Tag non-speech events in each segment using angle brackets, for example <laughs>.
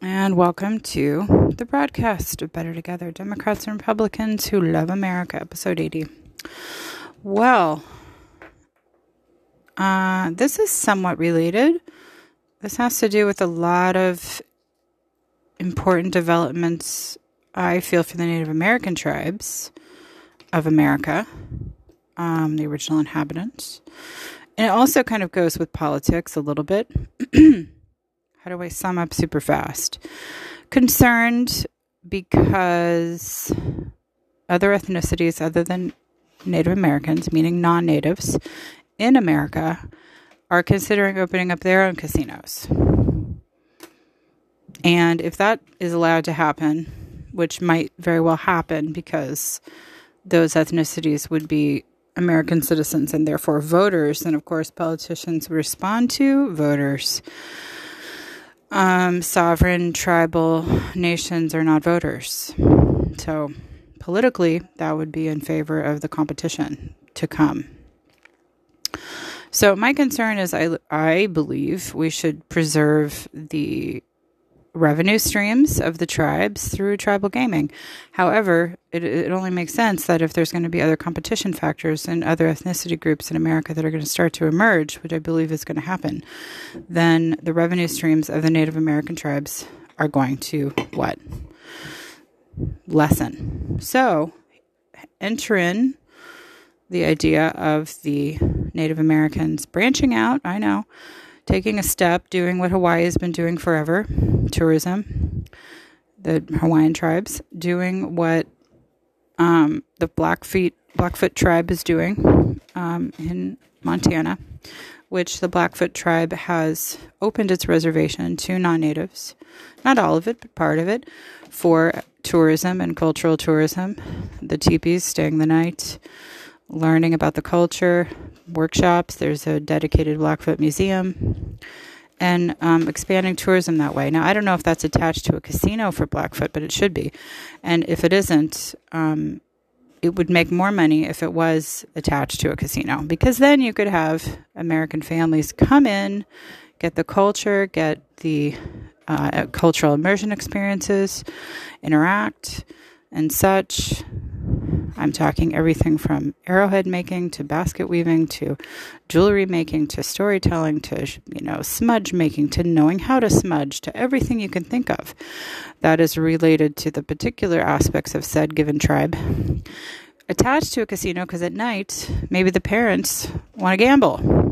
and welcome to the broadcast of Better Together Democrats and Republicans Who Love America, episode 80. Well, uh, this is somewhat related. This has to do with a lot of important developments, I feel, for the Native American tribes of America, um, the original inhabitants. And it also kind of goes with politics a little bit. <clears throat> How do I sum up super fast? Concerned because other ethnicities other than Native Americans, meaning non natives, in America are considering opening up their own casinos. And if that is allowed to happen, which might very well happen because those ethnicities would be American citizens and therefore voters, then of course politicians respond to voters. Um, sovereign tribal nations are not voters. So politically, that would be in favor of the competition to come. So my concern is I, I believe we should preserve the revenue streams of the tribes through tribal gaming. However, it, it only makes sense that if there's going to be other competition factors and other ethnicity groups in America that are going to start to emerge, which I believe is going to happen, then the revenue streams of the Native American tribes are going to what? Lessen. So, enter in the idea of the Native Americans branching out, I know, taking a step, doing what Hawaii has been doing forever tourism, the Hawaiian tribes, doing what um, the Blackfeet, Blackfoot tribe is doing um, in Montana, which the Blackfoot tribe has opened its reservation to non natives, not all of it, but part of it, for tourism and cultural tourism. The teepees, staying the night, learning about the culture, workshops. There's a dedicated Blackfoot museum and um, expanding tourism that way. Now, I don't know if that's attached to a casino for Blackfoot, but it should be. And if it isn't, um, it would make more money if it was attached to a casino because then you could have American families come in, get the culture, get the uh, cultural immersion experiences, interact, and such. I'm talking everything from arrowhead making to basket weaving to jewelry making to storytelling to you know smudge making to knowing how to smudge to everything you can think of that is related to the particular aspects of said given tribe. Attached to a casino because at night maybe the parents want to gamble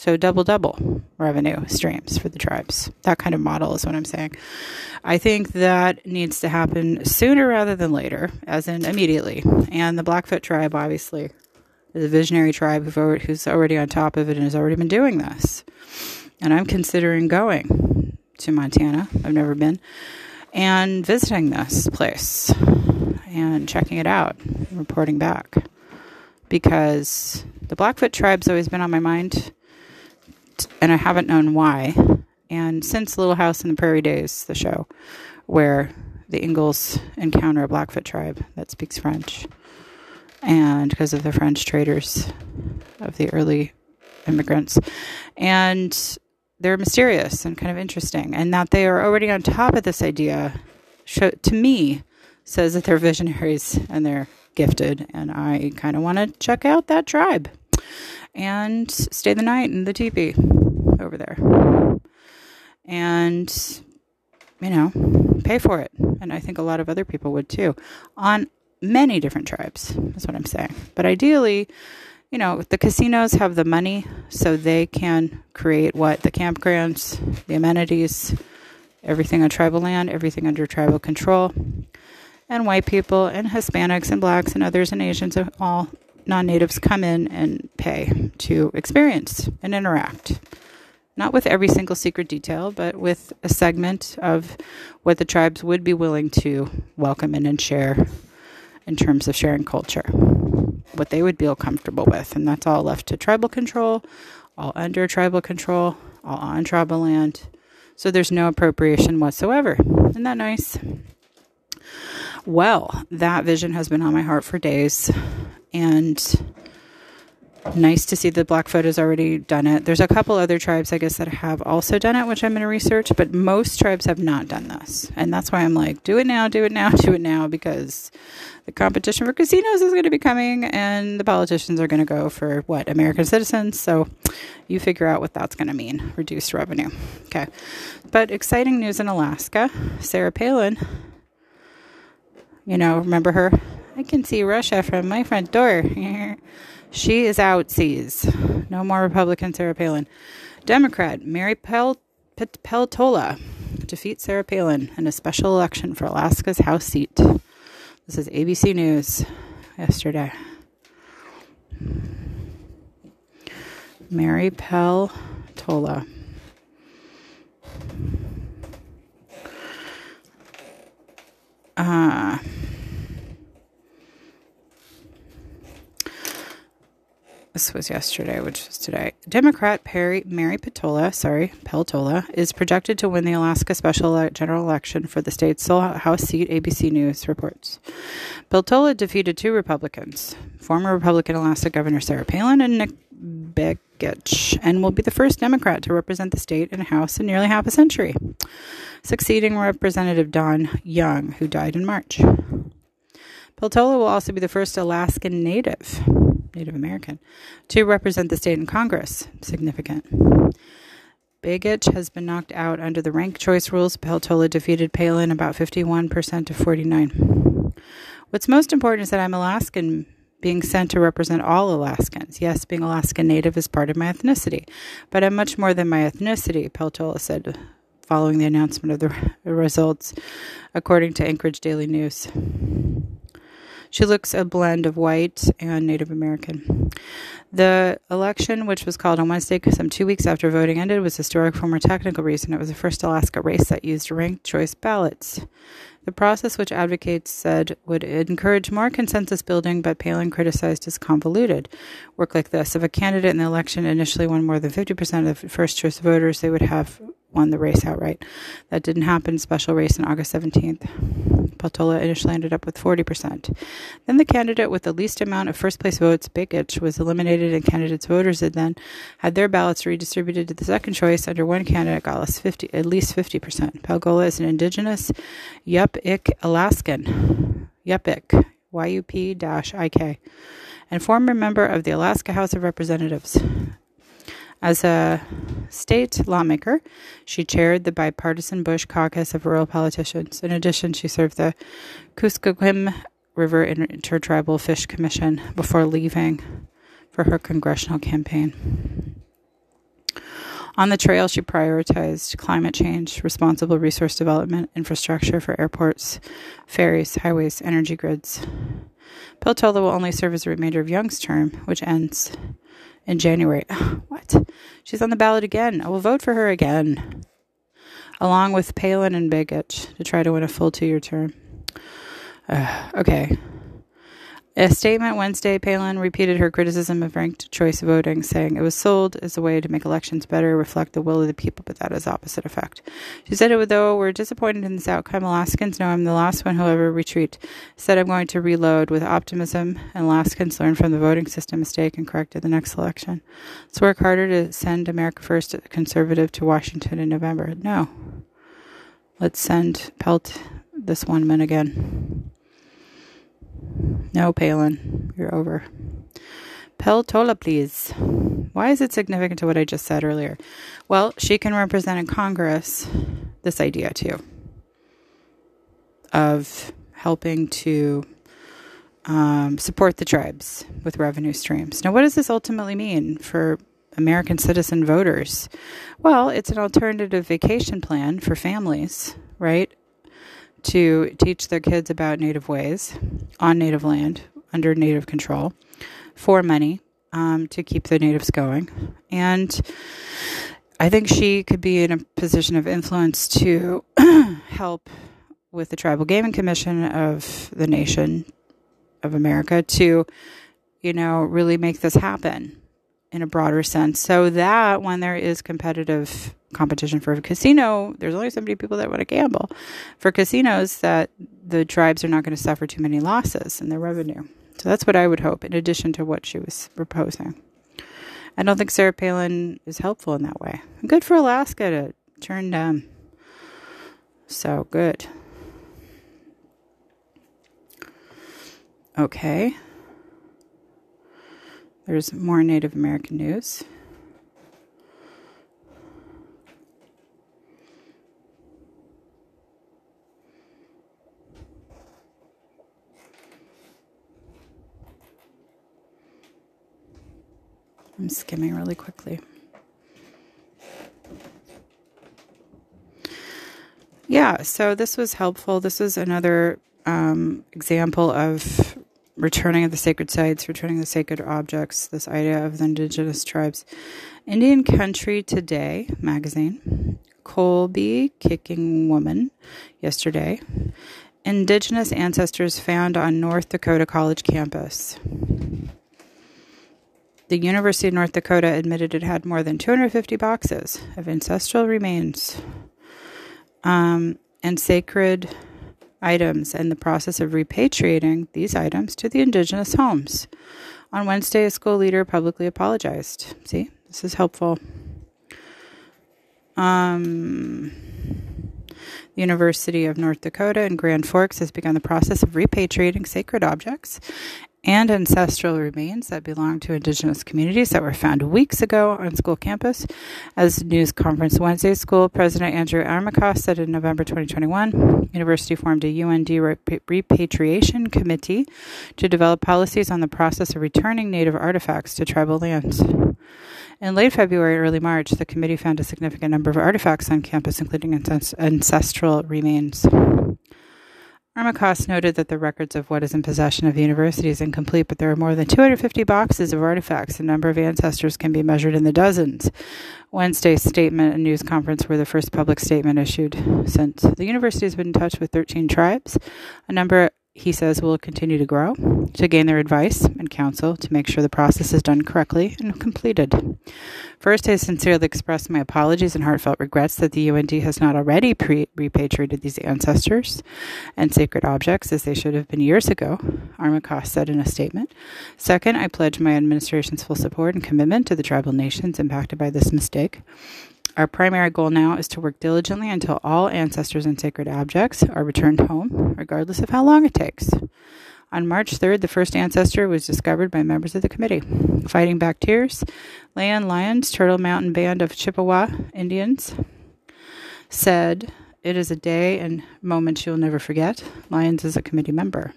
so double double revenue streams for the tribes. That kind of model is what I'm saying. I think that needs to happen sooner rather than later, as in immediately. And the Blackfoot tribe, obviously, is a visionary tribe who's already on top of it and has already been doing this. And I'm considering going to Montana. I've never been. And visiting this place and checking it out, reporting back. Because the Blackfoot tribe's always been on my mind and I haven't known why. And since Little House in the Prairie Days, the show, where the Ingalls encounter a Blackfoot tribe that speaks French, and because of the French traders of the early immigrants, and they're mysterious and kind of interesting, and that they are already on top of this idea, show, to me, says that they're visionaries and they're gifted, and I kind of want to check out that tribe and stay the night in the teepee over there. And, you know, pay for it. And I think a lot of other people would too, on many different tribes. That's what I'm saying. But ideally, you know, the casinos have the money so they can create what? The campgrounds, the amenities, everything on tribal land, everything under tribal control. And white people and Hispanics and blacks and others and Asians all non natives come in and pay to experience and interact. Not with every single secret detail, but with a segment of what the tribes would be willing to welcome in and share in terms of sharing culture, what they would feel comfortable with. And that's all left to tribal control, all under tribal control, all on tribal land. So there's no appropriation whatsoever. Isn't that nice? Well, that vision has been on my heart for days. And nice to see the Blackfoot has already done it. There's a couple other tribes, I guess, that have also done it, which I'm going to research, but most tribes have not done this. And that's why I'm like, do it now, do it now, <laughs> do it now, because the competition for casinos is going to be coming and the politicians are going to go for what? American citizens. So you figure out what that's going to mean reduced revenue. Okay. But exciting news in Alaska Sarah Palin, you know, remember her? I can see Russia from my front door. <laughs> She is out, sees. No more Republican Sarah Palin. Democrat Mary Pel- Peltola defeats Sarah Palin in a special election for Alaska's House seat. This is ABC News yesterday. Mary Peltola. Uh, this was yesterday, which is today. Democrat Perry Mary Patola, sorry, Peltola, is projected to win the Alaska special general election for the state's sole House seat. ABC News reports. Peltola defeated two Republicans, former Republican Alaska Governor Sarah Palin and Nick Begich, and will be the first Democrat to represent the state in House in nearly half a century, succeeding Representative Don Young, who died in March. Peltola will also be the first Alaskan native Native American, to represent the state in Congress. Significant. Begich has been knocked out under the rank choice rules. Peltola defeated Palin about 51% to 49. What's most important is that I'm Alaskan being sent to represent all Alaskans. Yes, being Alaskan Native is part of my ethnicity, but I'm much more than my ethnicity, Peltola said following the announcement of the results, according to Anchorage Daily News. She looks a blend of white and Native American. The election, which was called on Wednesday, some two weeks after voting ended, was historic for more technical reason. It was the first Alaska race that used ranked choice ballots. The process, which advocates said would encourage more consensus building, but Palin criticized as convoluted. Work like this: if a candidate in the election initially won more than 50% of first choice voters, they would have won the race outright. That didn't happen. Special race on August 17th. Peltola initially ended up with 40%. Then the candidate with the least amount of first place votes, Begich, was eliminated, and candidates' voters had then had their ballots redistributed to the second choice under one candidate got less 50, at least 50%. Peltola is an indigenous Yupik Alaskan. Yupik, Y-U-P-I-K, and former member of the Alaska House of Representatives. As a state lawmaker, she chaired the bipartisan Bush caucus of rural politicians. In addition, she served the Kuskokwim River Intertribal Fish Commission before leaving for her congressional campaign. On the trail, she prioritized climate change, responsible resource development, infrastructure for airports, ferries, highways, energy grids. Peltola will only serve as the remainder of Young's term, which ends in January. <sighs> what? She's on the ballot again. I will vote for her again, along with Palin and Begich to try to win a full two year term. Uh, <sighs> okay. A statement Wednesday, Palin repeated her criticism of ranked choice voting, saying it was sold as a way to make elections better, reflect the will of the people, but that has opposite effect. She said, oh, though we're disappointed in this outcome, Alaskans know I'm the last one who'll ever retreat. Said I'm going to reload with optimism, and Alaskans learn from the voting system mistake and correct it the next election. Let's work harder to send America First conservative to Washington in November. No. Let's send Pelt this one man again. No, Palin, you're over. Peltola, please. Why is it significant to what I just said earlier? Well, she can represent in Congress this idea too of helping to um, support the tribes with revenue streams. Now, what does this ultimately mean for American citizen voters? Well, it's an alternative vacation plan for families, right? To teach their kids about Native ways on Native land under Native control for money um, to keep the natives going. And I think she could be in a position of influence to <clears throat> help with the Tribal Gaming Commission of the nation of America to, you know, really make this happen in a broader sense so that when there is competitive competition for a casino, there's only so many people that want to gamble. For casinos, that the tribes are not going to suffer too many losses in their revenue. So that's what I would hope, in addition to what she was proposing. I don't think Sarah Palin is helpful in that way. Good for Alaska to turn down. So good. Okay. There's more Native American news. I'm skimming really quickly. Yeah, so this was helpful. This was another um, example of returning of the sacred sites, returning the sacred objects, this idea of the indigenous tribes. Indian Country Today magazine, Colby Kicking Woman, yesterday. Indigenous ancestors found on North Dakota College campus. The University of North Dakota admitted it had more than 250 boxes of ancestral remains um, and sacred items and the process of repatriating these items to the indigenous homes. On Wednesday, a school leader publicly apologized. See, this is helpful. Um, the University of North Dakota in Grand Forks has begun the process of repatriating sacred objects and ancestral remains that belong to indigenous communities that were found weeks ago on school campus. As News Conference Wednesday, school president Andrew Armacost said in November 2021, university formed a UND repatriation committee to develop policies on the process of returning native artifacts to tribal lands. In late February, early March, the committee found a significant number of artifacts on campus, including ancestral remains. Armacost noted that the records of what is in possession of the university is incomplete, but there are more than 250 boxes of artifacts. The number of ancestors can be measured in the dozens. Wednesday's statement and news conference were the first public statement issued since. The university has been in touch with 13 tribes, a number he says will continue to grow to gain their advice and counsel to make sure the process is done correctly and completed. First, I sincerely express my apologies and heartfelt regrets that the UND has not already pre- repatriated these ancestors and sacred objects as they should have been years ago, Armacost said in a statement. Second, I pledge my administration's full support and commitment to the tribal nations impacted by this mistake. Our primary goal now is to work diligently until all ancestors and sacred objects are returned home, regardless of how long it takes. On March 3rd, the first ancestor was discovered by members of the committee. Fighting back tears, Leon Lyons, Turtle Mountain Band of Chippewa Indians, said, It is a day and moment you'll never forget. Lyons is a committee member.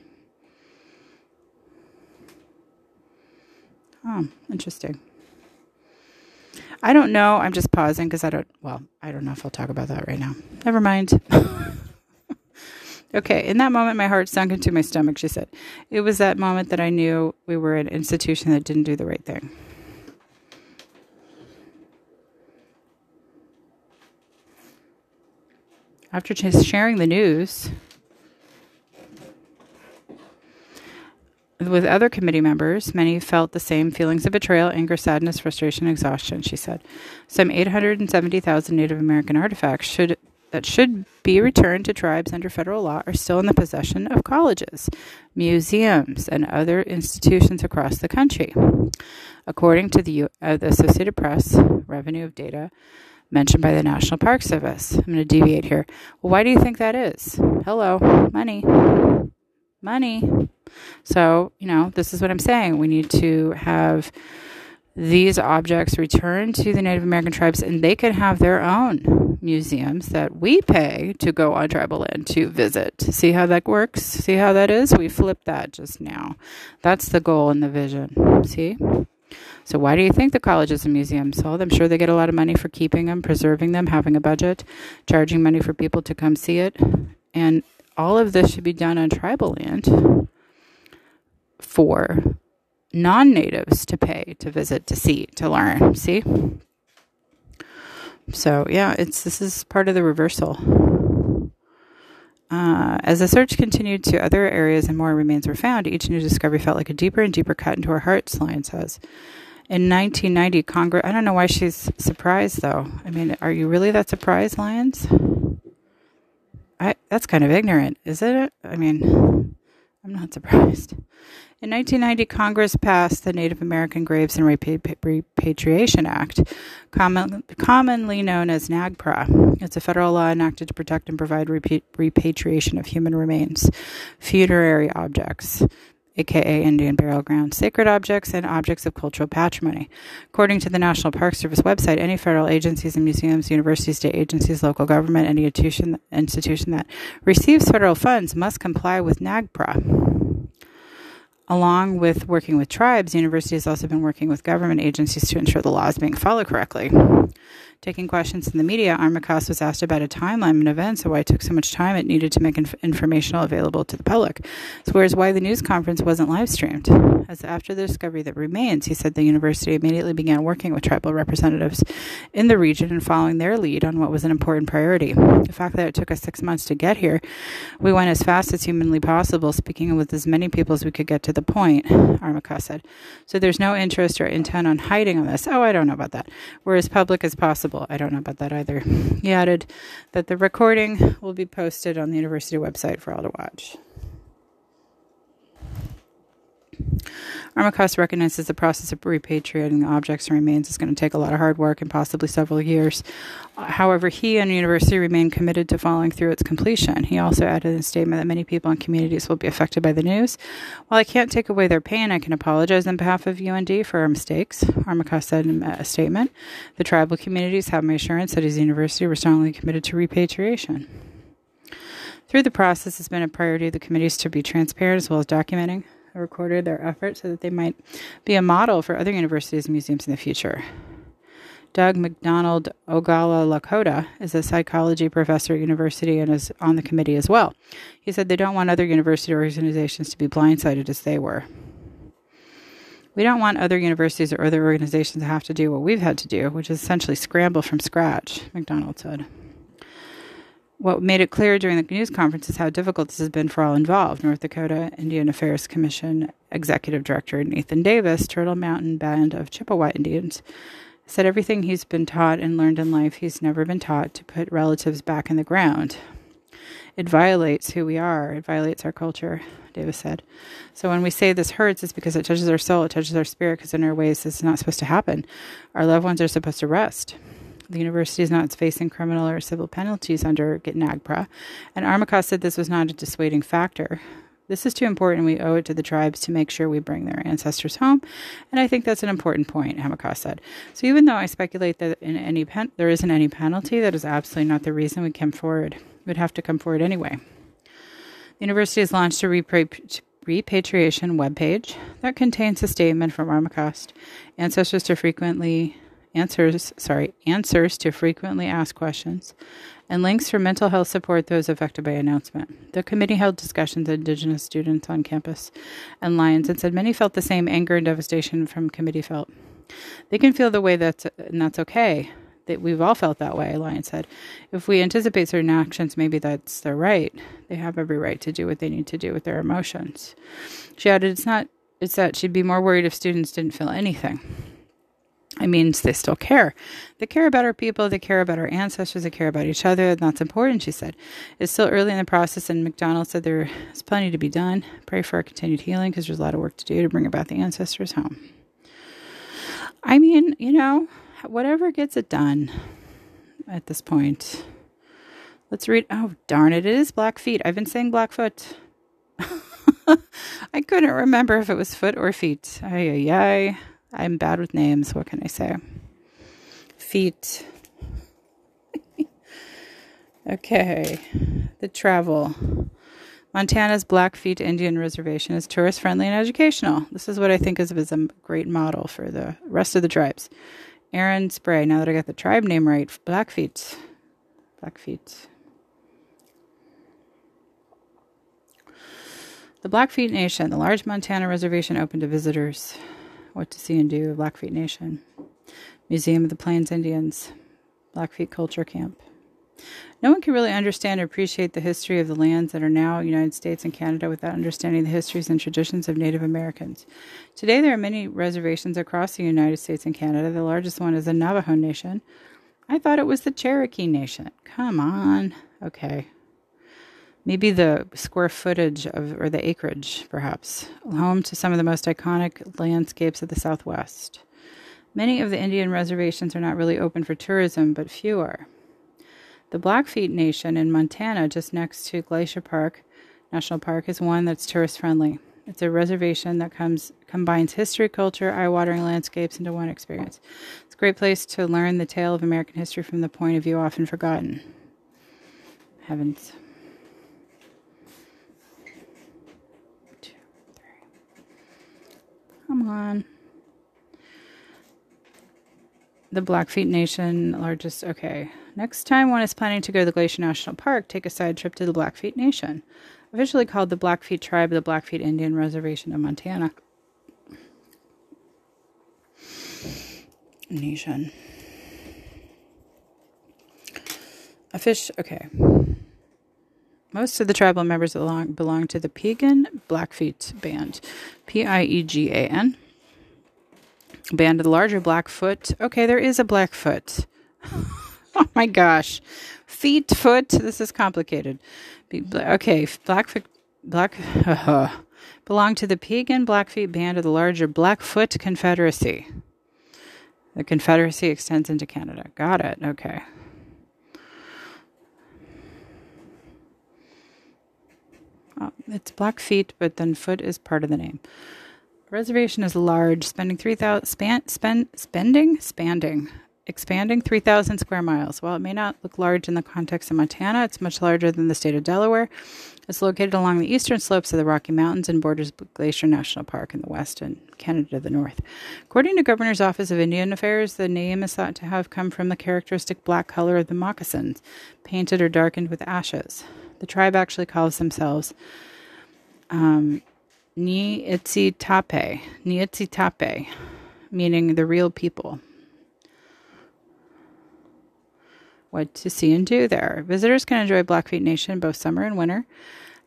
Oh, interesting. I don't know. I'm just pausing because I don't, well, I don't know if I'll talk about that right now. Never mind. <laughs> okay, in that moment, my heart sunk into my stomach, she said. It was that moment that I knew we were an institution that didn't do the right thing. After just sharing the news, With other committee members, many felt the same feelings of betrayal, anger, sadness, frustration, exhaustion, she said. Some 870,000 Native American artifacts should that should be returned to tribes under federal law are still in the possession of colleges, museums, and other institutions across the country. According to the, uh, the Associated Press, revenue of data mentioned by the National Park Service. I'm going to deviate here. Well, why do you think that is? Hello, money. Money. So, you know, this is what I'm saying. We need to have these objects returned to the Native American tribes and they can have their own museums that we pay to go on tribal land to visit. See how that works? See how that is? We flipped that just now. That's the goal and the vision. See? So, why do you think the colleges and museums? Well, I'm sure they get a lot of money for keeping them, preserving them, having a budget, charging money for people to come see it. And all of this should be done on tribal land for non natives to pay to visit, to see, to learn. See? So, yeah, it's this is part of the reversal. Uh, as the search continued to other areas and more remains were found, each new discovery felt like a deeper and deeper cut into our hearts, Lyon says. In 1990, Congress, I don't know why she's surprised though. I mean, are you really that surprised, Lyons? I, that's kind of ignorant, isn't it? I mean, I'm not surprised. In 1990, Congress passed the Native American Graves and Repatriation Act, common, commonly known as NAGPRA. It's a federal law enacted to protect and provide repatriation of human remains, funerary objects, aka Indian burial grounds, sacred objects, and objects of cultural patrimony. According to the National Park Service website, any federal agencies and museums, universities, state agencies, local government, any institution, institution that receives federal funds must comply with NAGPRA. Along with working with tribes, the university has also been working with government agencies to ensure the law is being followed correctly. Taking questions in the media, Armacost was asked about a timeline and events and why it took so much time it needed to make inf- informational available to the public, as well as why the news conference wasn't live streamed. As after the discovery that remains, he said the university immediately began working with tribal representatives in the region and following their lead on what was an important priority. The fact that it took us six months to get here, we went as fast as humanly possible, speaking with as many people as we could get to the point, Armacost said. So there's no interest or intent on hiding on this. Oh, I don't know about that. We're as public as possible possible. I don't know about that either. He added that the recording will be posted on the university website for all to watch. Armacost recognizes the process of repatriating the objects and remains is going to take a lot of hard work and possibly several years. However, he and the university remain committed to following through its completion. He also added in a statement that many people and communities will be affected by the news. While I can't take away their pain, I can apologize on behalf of UND for our mistakes, Armacost said in a statement. The tribal communities have my assurance that his university were strongly committed to repatriation. Through the process, it's been a priority of the committees to be transparent as well as documenting recorded their efforts so that they might be a model for other universities and museums in the future. Doug McDonald Ogala Lakota is a psychology professor at university and is on the committee as well. He said they don't want other university organizations to be blindsided as they were. We don't want other universities or other organizations to have to do what we've had to do, which is essentially scramble from scratch, McDonald said. What made it clear during the news conference is how difficult this has been for all involved. North Dakota Indian Affairs Commission Executive Director Nathan Davis, Turtle Mountain Band of Chippewa Indians, said everything he's been taught and learned in life he's never been taught to put relatives back in the ground. It violates who we are, it violates our culture, Davis said. So when we say this hurts, it's because it touches our soul, it touches our spirit, because in our ways this is not supposed to happen. Our loved ones are supposed to rest. The university is not facing criminal or civil penalties under NAGPRA, and Armacost said this was not a dissuading factor. This is too important. We owe it to the tribes to make sure we bring their ancestors home, and I think that's an important point. Armacost said. So even though I speculate that in any pen- there isn't any penalty, that is absolutely not the reason we came forward. We'd have to come forward anyway. The university has launched a repatriation webpage that contains a statement from Armacost. Ancestors to frequently answers sorry answers to frequently asked questions and links for mental health support those affected by announcement. The committee held discussions with indigenous students on campus and Lyons and said many felt the same anger and devastation from committee felt. They can feel the way that's and that's okay that we've all felt that way lion said. If we anticipate certain actions maybe that's their right. They have every right to do what they need to do with their emotions. She added it's not it's that she'd be more worried if students didn't feel anything it means they still care. They care about our people, they care about our ancestors, they care about each other, and that's important, she said. It's still early in the process, and McDonald said there is plenty to be done. Pray for our continued healing because there's a lot of work to do to bring about the ancestors home. I mean, you know, whatever gets it done at this point. Let's read. Oh, darn it. It is Blackfeet. I've been saying Blackfoot. <laughs> I couldn't remember if it was foot or feet. Ay, ay, ay. I'm bad with names. What can I say? Feet. <laughs> okay. The travel. Montana's Blackfeet Indian Reservation is tourist friendly and educational. This is what I think is, a great model for the rest of the tribes. Aaron Spray, now that I got the tribe name right, Blackfeet. Blackfeet. The Blackfeet Nation, the large Montana reservation open to visitors. What to See and Do, Blackfeet Nation, Museum of the Plains Indians, Blackfeet Culture Camp. No one can really understand or appreciate the history of the lands that are now United States and Canada without understanding the histories and traditions of Native Americans. Today, there are many reservations across the United States and Canada. The largest one is the Navajo Nation. I thought it was the Cherokee Nation. Come on. Okay. Maybe the square footage of, or the acreage, perhaps, home to some of the most iconic landscapes of the Southwest. Many of the Indian reservations are not really open for tourism, but few are. The Blackfeet Nation in Montana, just next to Glacier Park National Park, is one that's tourist friendly. It's a reservation that comes combines history, culture, eye-watering landscapes into one experience. It's a great place to learn the tale of American history from the point of view often forgotten. Heavens. Two, three. Come on. The Blackfeet Nation, largest. Okay. Next time one is planning to go to the Glacier National Park, take a side trip to the Blackfeet Nation, officially called the Blackfeet Tribe of the Blackfeet Indian Reservation of Montana. Nation. A fish, okay. Most of the tribal members belong, belong to the Piegan Blackfeet Band, P I E G A N. Band of the larger Blackfoot. Okay, there is a Blackfoot. <laughs> oh my gosh. Feet, foot. This is complicated. Okay, Blackfoot. Black. Uh, belong to the Piegan Blackfeet Band of the larger Blackfoot Confederacy. The Confederacy extends into Canada. Got it. Okay. Oh, it's Blackfeet, but then foot is part of the name. Reservation is large, spending three thousand span, spend spending spanding expanding 3,000 square miles. While it may not look large in the context of Montana, it's much larger than the state of Delaware. It's located along the eastern slopes of the Rocky Mountains and borders Glacier National Park in the west and Canada to the north. According to Governor's Office of Indian Affairs, the name is thought to have come from the characteristic black color of the moccasins, painted or darkened with ashes. The tribe actually calls themselves um, Niitsitapi, Niitsitapi, meaning the real people. What to see and do there. Visitors can enjoy Blackfeet Nation both summer and winter.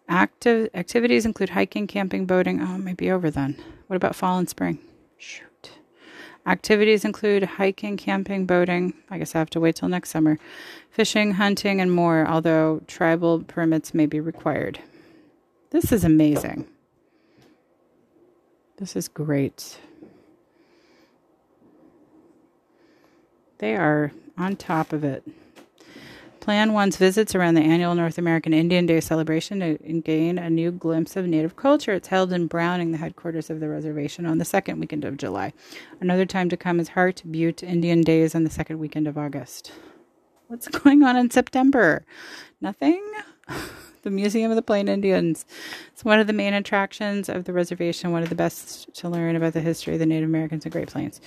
Active activities include hiking, camping, boating. Oh, it might be over then. What about fall and spring? Shoot. Activities include hiking, camping, boating. I guess I have to wait till next summer. Fishing, hunting, and more, although tribal permits may be required. This is amazing. This is great. They are on top of it. Plan one's visits around the annual North American Indian Day celebration to gain a new glimpse of Native culture. It's held in Browning, the headquarters of the reservation, on the second weekend of July. Another time to come is Heart Butte Indian Days on the second weekend of August. What's <laughs> going on in September? Nothing? <laughs> the Museum of the Plain Indians. It's one of the main attractions of the reservation, one of the best to learn about the history of the Native Americans in Great Plains.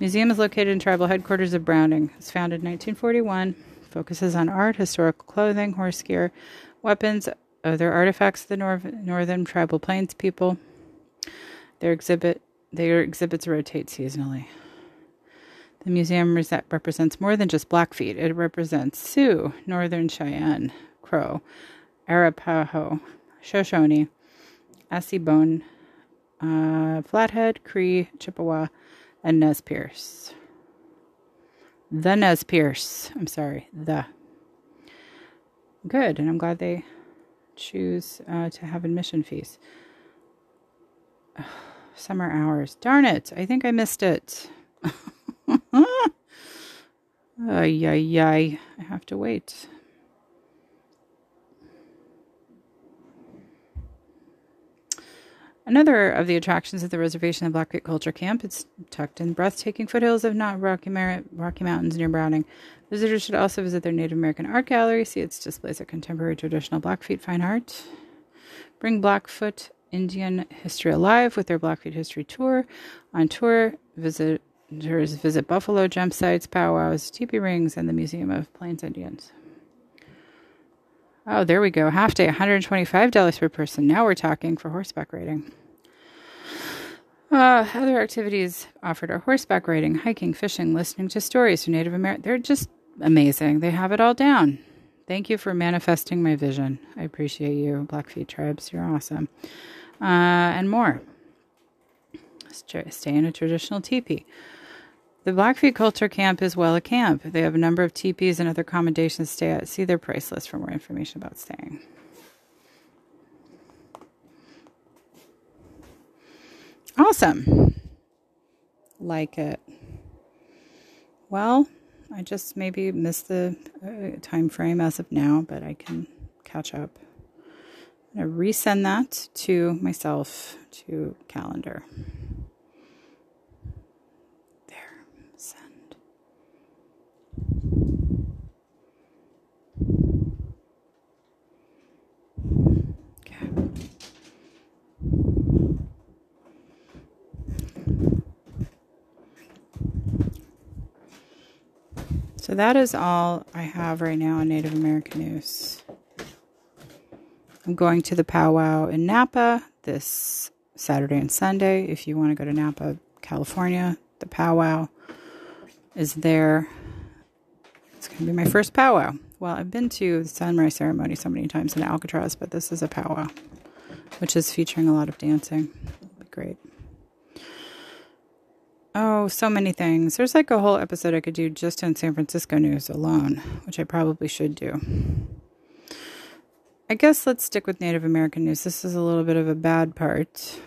museum is located in tribal headquarters of Browning. It's founded in 1941 focuses on art, historical clothing, horse gear, weapons, other artifacts of the nor- northern tribal plains people. Their exhibit their exhibits rotate seasonally. The museum represents more than just Blackfeet. It represents Sioux, Northern Cheyenne, Crow, Arapaho, Shoshone, Assiniboine, uh, Flathead, Cree, Chippewa, and Nez Perce. The Nez pierce. I'm sorry, the. Good, and I'm glad they choose uh, to have admission fees. <sighs> Summer hours. Darn it, I think I missed it. <laughs> ay, ay, ay. I have to wait. Another of the attractions of the reservation of Blackfeet Culture Camp is tucked in breathtaking foothills of not Rocky, Mar- Rocky Mountains near Browning. Visitors should also visit their Native American art gallery, see its displays of contemporary traditional Blackfeet fine art. Bring Blackfoot Indian history alive with their Blackfeet history tour. On tour, visitors visit buffalo jump sites, powwows, teepee rings, and the Museum of Plains Indians. Oh, there we go. Half day, $125 per person. Now we're talking for horseback riding. Uh, other activities offered are horseback riding, hiking, fishing, listening to stories from Native American. They're just amazing. They have it all down. Thank you for manifesting my vision. I appreciate you, Blackfeet tribes. You're awesome. Uh, and more. Stay in a traditional teepee. The Blackfeet Culture Camp is well a camp. They have a number of teepees and other accommodations to stay at. See their price list for more information about staying. Awesome. Like it. Well, I just maybe missed the uh, time frame as of now, but I can catch up. I'm going to resend that to myself to calendar. So that is all I have right now on Native American news. I'm going to the powwow in Napa this Saturday and Sunday. If you want to go to Napa, California, the powwow is there. It's going to be my first powwow. Well, I've been to the sunrise ceremony so many times in Alcatraz, but this is a powwow, which is featuring a lot of dancing. It'll be great. Oh, so many things. There's like a whole episode I could do just on San Francisco news alone, which I probably should do. I guess let's stick with Native American news. This is a little bit of a bad part.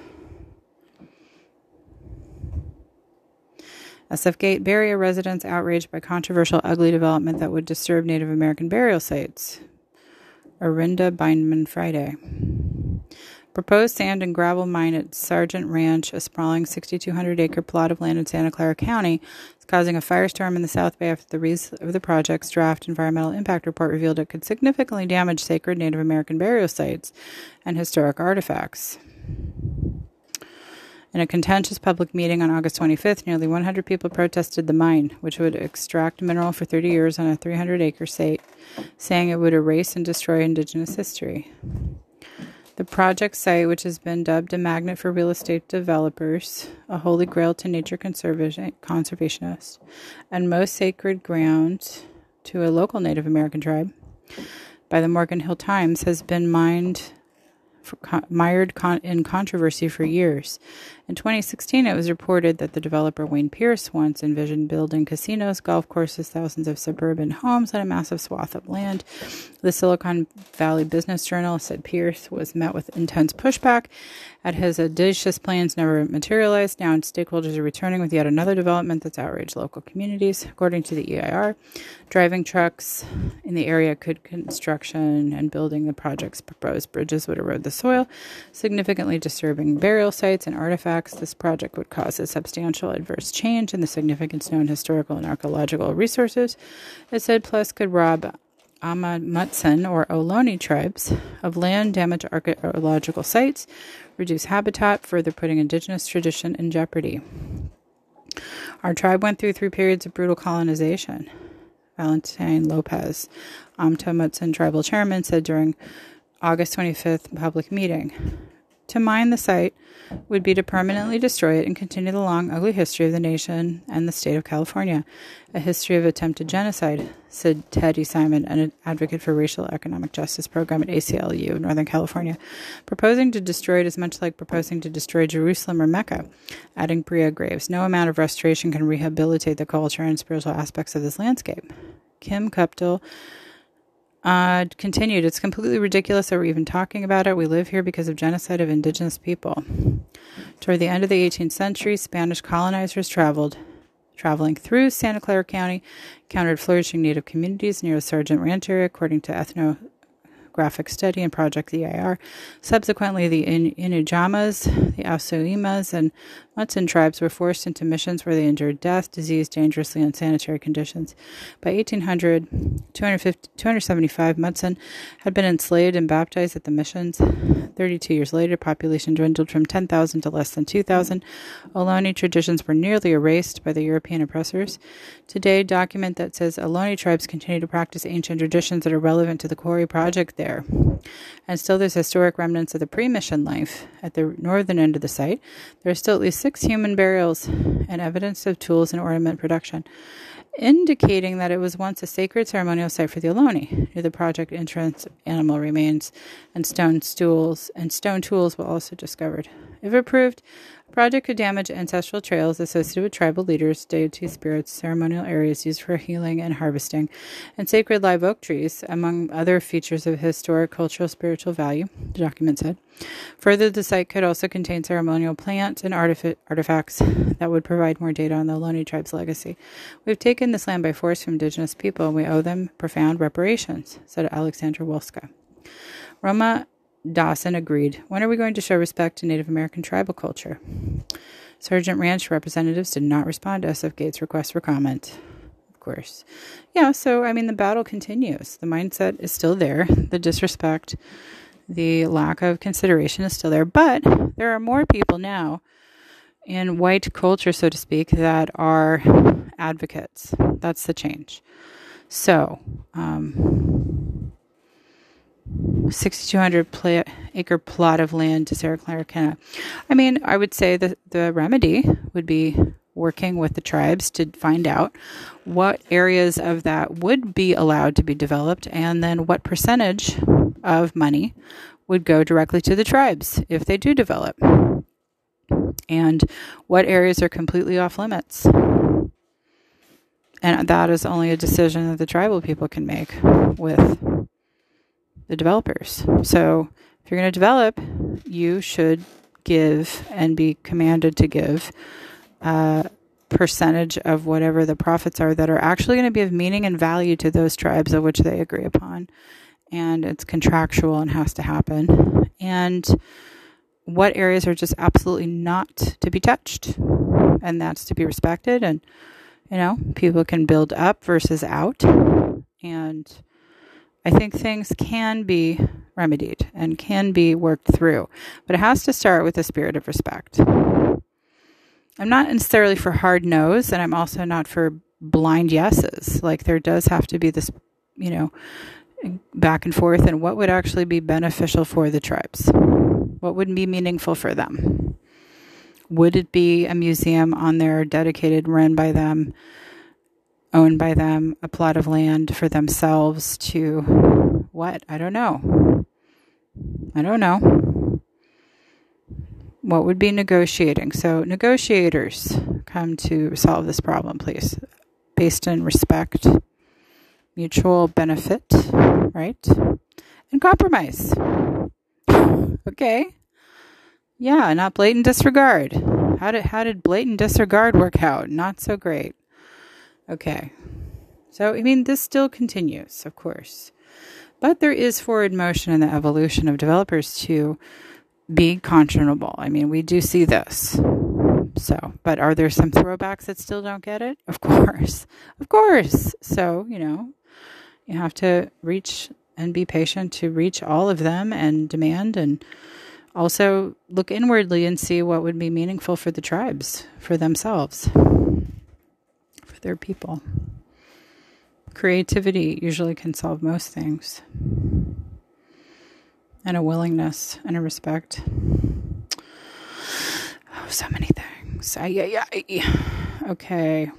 SF Gate Bay Area residents outraged by controversial ugly development that would disturb Native American burial sites. Arinda Bindman Friday. Proposed sand and gravel mine at Sargent Ranch, a sprawling 6,200 acre plot of land in Santa Clara County, is causing a firestorm in the South Bay after the release of the project's draft environmental impact report revealed it could significantly damage sacred Native American burial sites and historic artifacts. In a contentious public meeting on August 25th, nearly 100 people protested the mine, which would extract mineral for 30 years on a 300 acre site, saying it would erase and destroy indigenous history. The project site, which has been dubbed a magnet for real estate developers, a holy grail to nature conservationists, and most sacred ground to a local Native American tribe, by the Morgan Hill Times, has been mined mired in controversy for years. In 2016, it was reported that the developer Wayne Pierce once envisioned building casinos, golf courses, thousands of suburban homes on a massive swath of land. The Silicon Valley Business Journal said Pierce was met with intense pushback at his audacious plans never materialized. Now, stakeholders are returning with yet another development that's outraged local communities. According to the EIR, driving trucks in the area could construction and building the project's proposed bridges would erode the soil, significantly disturbing burial sites and artifacts. This project would cause a substantial adverse change in the significance known historical and archaeological resources. It said, plus could rob Amah Mutsun or Ohlone tribes of land, damage archaeological sites, reduce habitat, further putting indigenous tradition in jeopardy. Our tribe went through three periods of brutal colonization. Valentine Lopez, Amah Mutsun tribal chairman, said during August 25th public meeting. To mine the site would be to permanently destroy it and continue the long, ugly history of the nation and the state of California, a history of attempted genocide, said Teddy Simon, an advocate for racial economic justice program at ACLU, Northern California. Proposing to destroy it is much like proposing to destroy Jerusalem or Mecca, adding Bria Graves. No amount of restoration can rehabilitate the culture and spiritual aspects of this landscape. Kim Kuptil uh, continued, it's completely ridiculous that we're even talking about it. We live here because of genocide of indigenous people. Toward the end of the 18th century, Spanish colonizers traveled, traveling through Santa Clara County, encountered flourishing native communities near the Sargent Ranch area, according to ethno Graphic Study and Project EIR. Subsequently, the In- Inujamas, the Ausoimas, and Mutsun tribes were forced into missions where they endured death, disease, dangerously unsanitary conditions. By 1800, 275 Mutsun had been enslaved and baptized at the missions. 32 years later, population dwindled from 10,000 to less than 2,000. Ohlone traditions were nearly erased by the European oppressors. Today, document that says Ohlone tribes continue to practice ancient traditions that are relevant to the quarry project there. And still, there's historic remnants of the pre mission life at the northern end of the site. There are still at least six human burials and evidence of tools and ornament production indicating that it was once a sacred ceremonial site for the Ohlone. Near the project entrance, animal remains and stone stools and stone tools were also discovered. If approved, project could damage ancestral trails associated with tribal leaders, deity spirits, ceremonial areas used for healing and harvesting, and sacred live oak trees, among other features of historic, cultural, spiritual value, the document said. Further, the site could also contain ceremonial plants and artifacts that would provide more data on the Ohlone tribe's legacy. We've taken this land by force from indigenous people, and we owe them profound reparations, said Alexandra Wolska. Roma Dawson agreed. When are we going to show respect to Native American tribal culture? Sargent Ranch representatives did not respond to SF Gates' request for comment. Of course. Yeah, so I mean, the battle continues. The mindset is still there. The disrespect, the lack of consideration is still there. But there are more people now in white culture, so to speak, that are advocates. That's the change. So, um, 6,200 pla- acre plot of land to Sarah Claricana. I mean, I would say that the remedy would be working with the tribes to find out what areas of that would be allowed to be developed and then what percentage of money would go directly to the tribes if they do develop and what areas are completely off limits. And that is only a decision that the tribal people can make with the developers. So if you're going to develop, you should give and be commanded to give a percentage of whatever the profits are that are actually going to be of meaning and value to those tribes of which they agree upon. And it's contractual and has to happen. And what areas are just absolutely not to be touched. And that's to be respected. And, you know, people can build up versus out. And I think things can be remedied and can be worked through, but it has to start with a spirit of respect. I'm not necessarily for hard no's, and I'm also not for blind yeses. Like there does have to be this, you know, back and forth, and what would actually be beneficial for the tribes? What would be meaningful for them? Would it be a museum on there dedicated, run by them? Owned by them a plot of land for themselves to what? I don't know. I don't know. What would be negotiating? So, negotiators come to solve this problem, please, based in respect, mutual benefit, right? And compromise. <sighs> Okay. Yeah, not blatant disregard. How did how did blatant disregard work out? Not so great. Okay. So, I mean, this still continues, of course. But there is forward motion in the evolution of developers to be conscionable. I mean, we do see this. So, but are there some throwbacks that still don't get it? Of <laughs> course. Of course. So, you know, you have to reach and be patient to reach all of them and demand and also look inwardly and see what would be meaningful for the tribes, for themselves their people. Creativity usually can solve most things, and a willingness and a respect. Oh, so many things. Ay, ay, ay. Okay.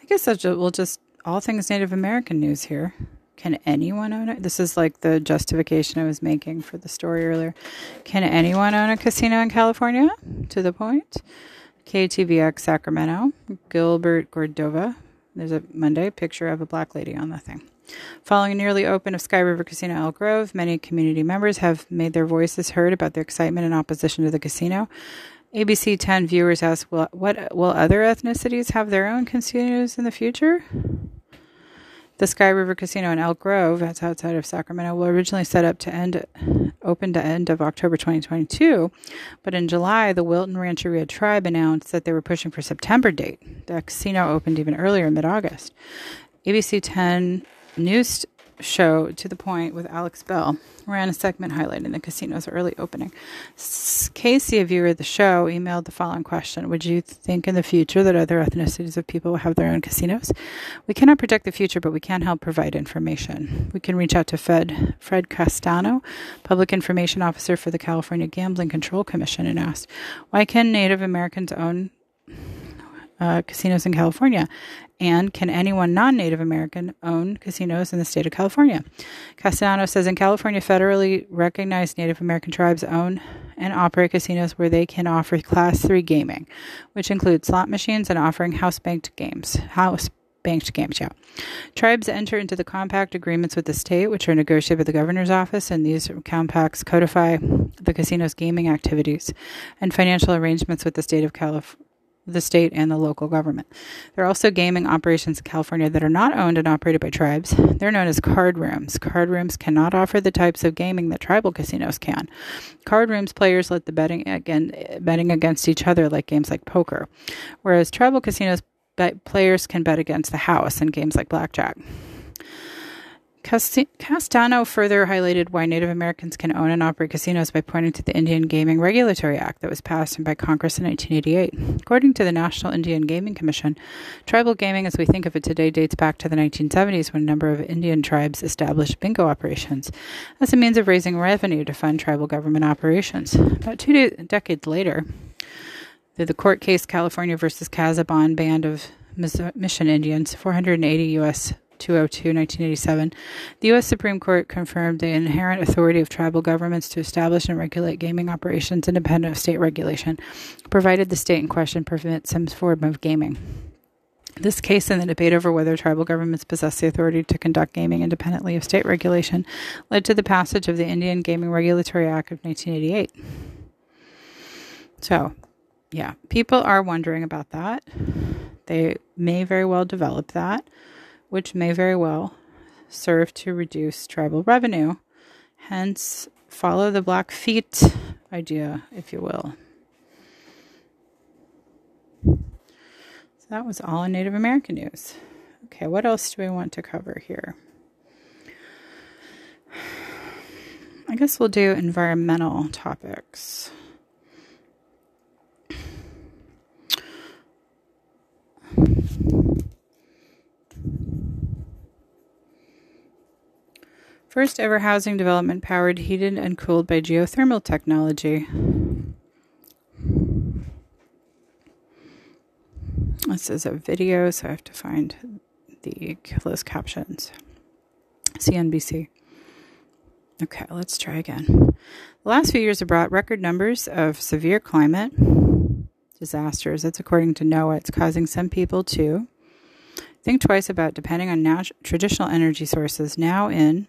I guess we'll just all things Native American news here. Can anyone own it? This is like the justification I was making for the story earlier. Can anyone own a casino in California? To the point. KTVX Sacramento, Gilbert Cordova. There's a Monday picture of a black lady on the thing. Following nearly open of Sky River Casino Elk Grove, many community members have made their voices heard about their excitement and opposition to the casino. ABC 10 viewers asked, well, what will other ethnicities have their own casinos in the future? The Sky River Casino in Elk Grove, that's outside of Sacramento, was originally set up to end open to end of October 2022, but in July, the Wilton Rancheria tribe announced that they were pushing for September date. The casino opened even earlier, mid-August. ABC 10 News show to the point with Alex Bell ran a segment highlighting the casino's early opening. Casey, a viewer of the show, emailed the following question Would you think in the future that other ethnicities of people will have their own casinos? We cannot predict the future, but we can help provide information. We can reach out to Fed, Fred Castano, Public Information Officer for the California Gambling Control Commission, and ask Why can Native Americans own uh, casinos in California? And can anyone non Native American own casinos in the state of California? Castellano says in California, federally recognized Native American tribes own and operate casinos where they can offer Class 3 gaming, which includes slot machines and offering house banked games. House banked games, yeah. Tribes enter into the compact agreements with the state, which are negotiated with the governor's office, and these compacts codify the casino's gaming activities and financial arrangements with the state of California the state and the local government. There are also gaming operations in California that are not owned and operated by tribes. They're known as card rooms. Card rooms cannot offer the types of gaming that tribal casinos can. Card rooms players let the betting again betting against each other like games like poker, whereas tribal casinos bet players can bet against the house in games like blackjack. Castano further highlighted why Native Americans can own and operate casinos by pointing to the Indian Gaming Regulatory Act that was passed by Congress in 1988. According to the National Indian Gaming Commission, tribal gaming as we think of it today dates back to the 1970s when a number of Indian tribes established bingo operations as a means of raising revenue to fund tribal government operations. About two de- decades later, through the court case California versus Cabazon Band of Mission Indians, 480 U.S. 202, 1987, the U.S. Supreme Court confirmed the inherent authority of tribal governments to establish and regulate gaming operations independent of state regulation, provided the state in question permits some form of gaming. This case and the debate over whether tribal governments possess the authority to conduct gaming independently of state regulation led to the passage of the Indian Gaming Regulatory Act of 1988. So, yeah, people are wondering about that. They may very well develop that which may very well serve to reduce tribal revenue. Hence, follow the Blackfeet idea, if you will. So that was all in Native American news. Okay, what else do we want to cover here? I guess we'll do environmental topics. First ever housing development powered, heated, and cooled by geothermal technology. This is a video, so I have to find the closed captions. CNBC. Okay, let's try again. The last few years have brought record numbers of severe climate disasters. That's according to NOAA. It's causing some people to think twice about depending on traditional energy sources now in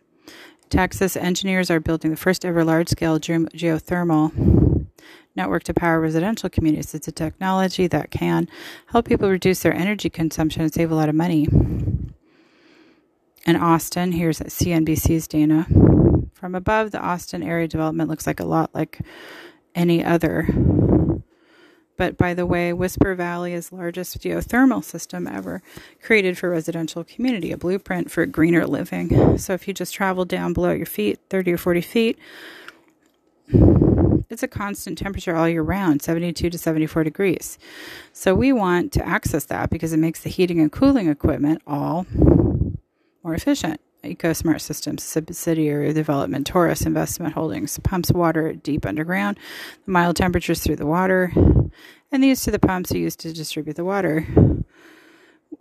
Texas engineers are building the first ever large scale ge- geothermal network to power residential communities. It's a technology that can help people reduce their energy consumption and save a lot of money. In Austin, here's CNBC's Dana. From above, the Austin area development looks like a lot like any other but by the way, Whisper Valley is largest geothermal system ever created for residential community, a blueprint for greener living. So if you just travel down below your feet, 30 or 40 feet, it's a constant temperature all year round, 72 to 74 degrees. So we want to access that because it makes the heating and cooling equipment all more efficient. EcoSmart Systems subsidiary development, Taurus Investment Holdings, pumps water deep underground, the mild temperatures through the water, and these to the pumps are used to distribute the water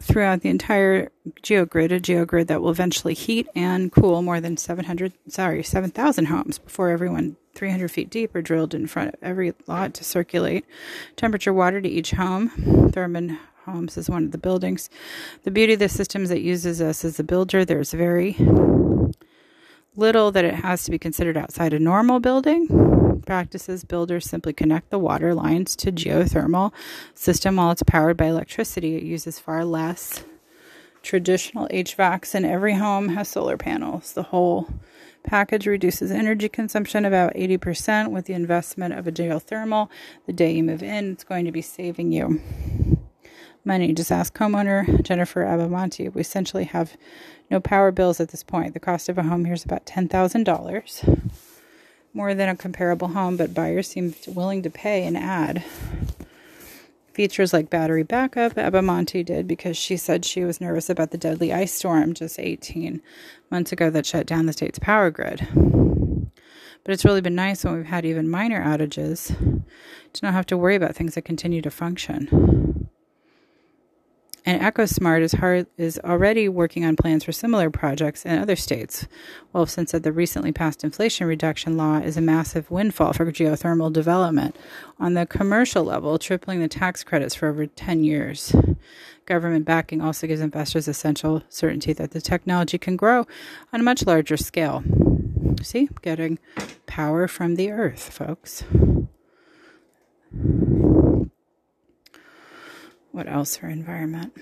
throughout the entire geogrid, a geogrid that will eventually heat and cool more than 700, sorry, 7,000 homes before everyone 300 feet deep are drilled in front of every lot to circulate temperature water to each home. Thurman Homes is one of the buildings. The beauty of the system is it uses us as a builder. There's very little that it has to be considered outside a normal building. Practices builders simply connect the water lines to geothermal system while it's powered by electricity. It uses far less traditional hvacs and every home has solar panels. The whole package reduces energy consumption about 80% with the investment of a geothermal. The day you move in it's going to be saving you money. Just ask homeowner Jennifer Abamonte. We essentially have no power bills at this point. The cost of a home here is about $10,000, more than a comparable home, but buyers seem willing to pay and add. Features like battery backup, Abamonte did because she said she was nervous about the deadly ice storm just 18 months ago that shut down the state's power grid. But it's really been nice when we've had even minor outages to not have to worry about things that continue to function. And EcoSmart is, hard, is already working on plans for similar projects in other states. Wolfson said the recently passed Inflation Reduction Law is a massive windfall for geothermal development on the commercial level, tripling the tax credits for over 10 years. Government backing also gives investors essential certainty that the technology can grow on a much larger scale. See, getting power from the earth, folks. What else for environment?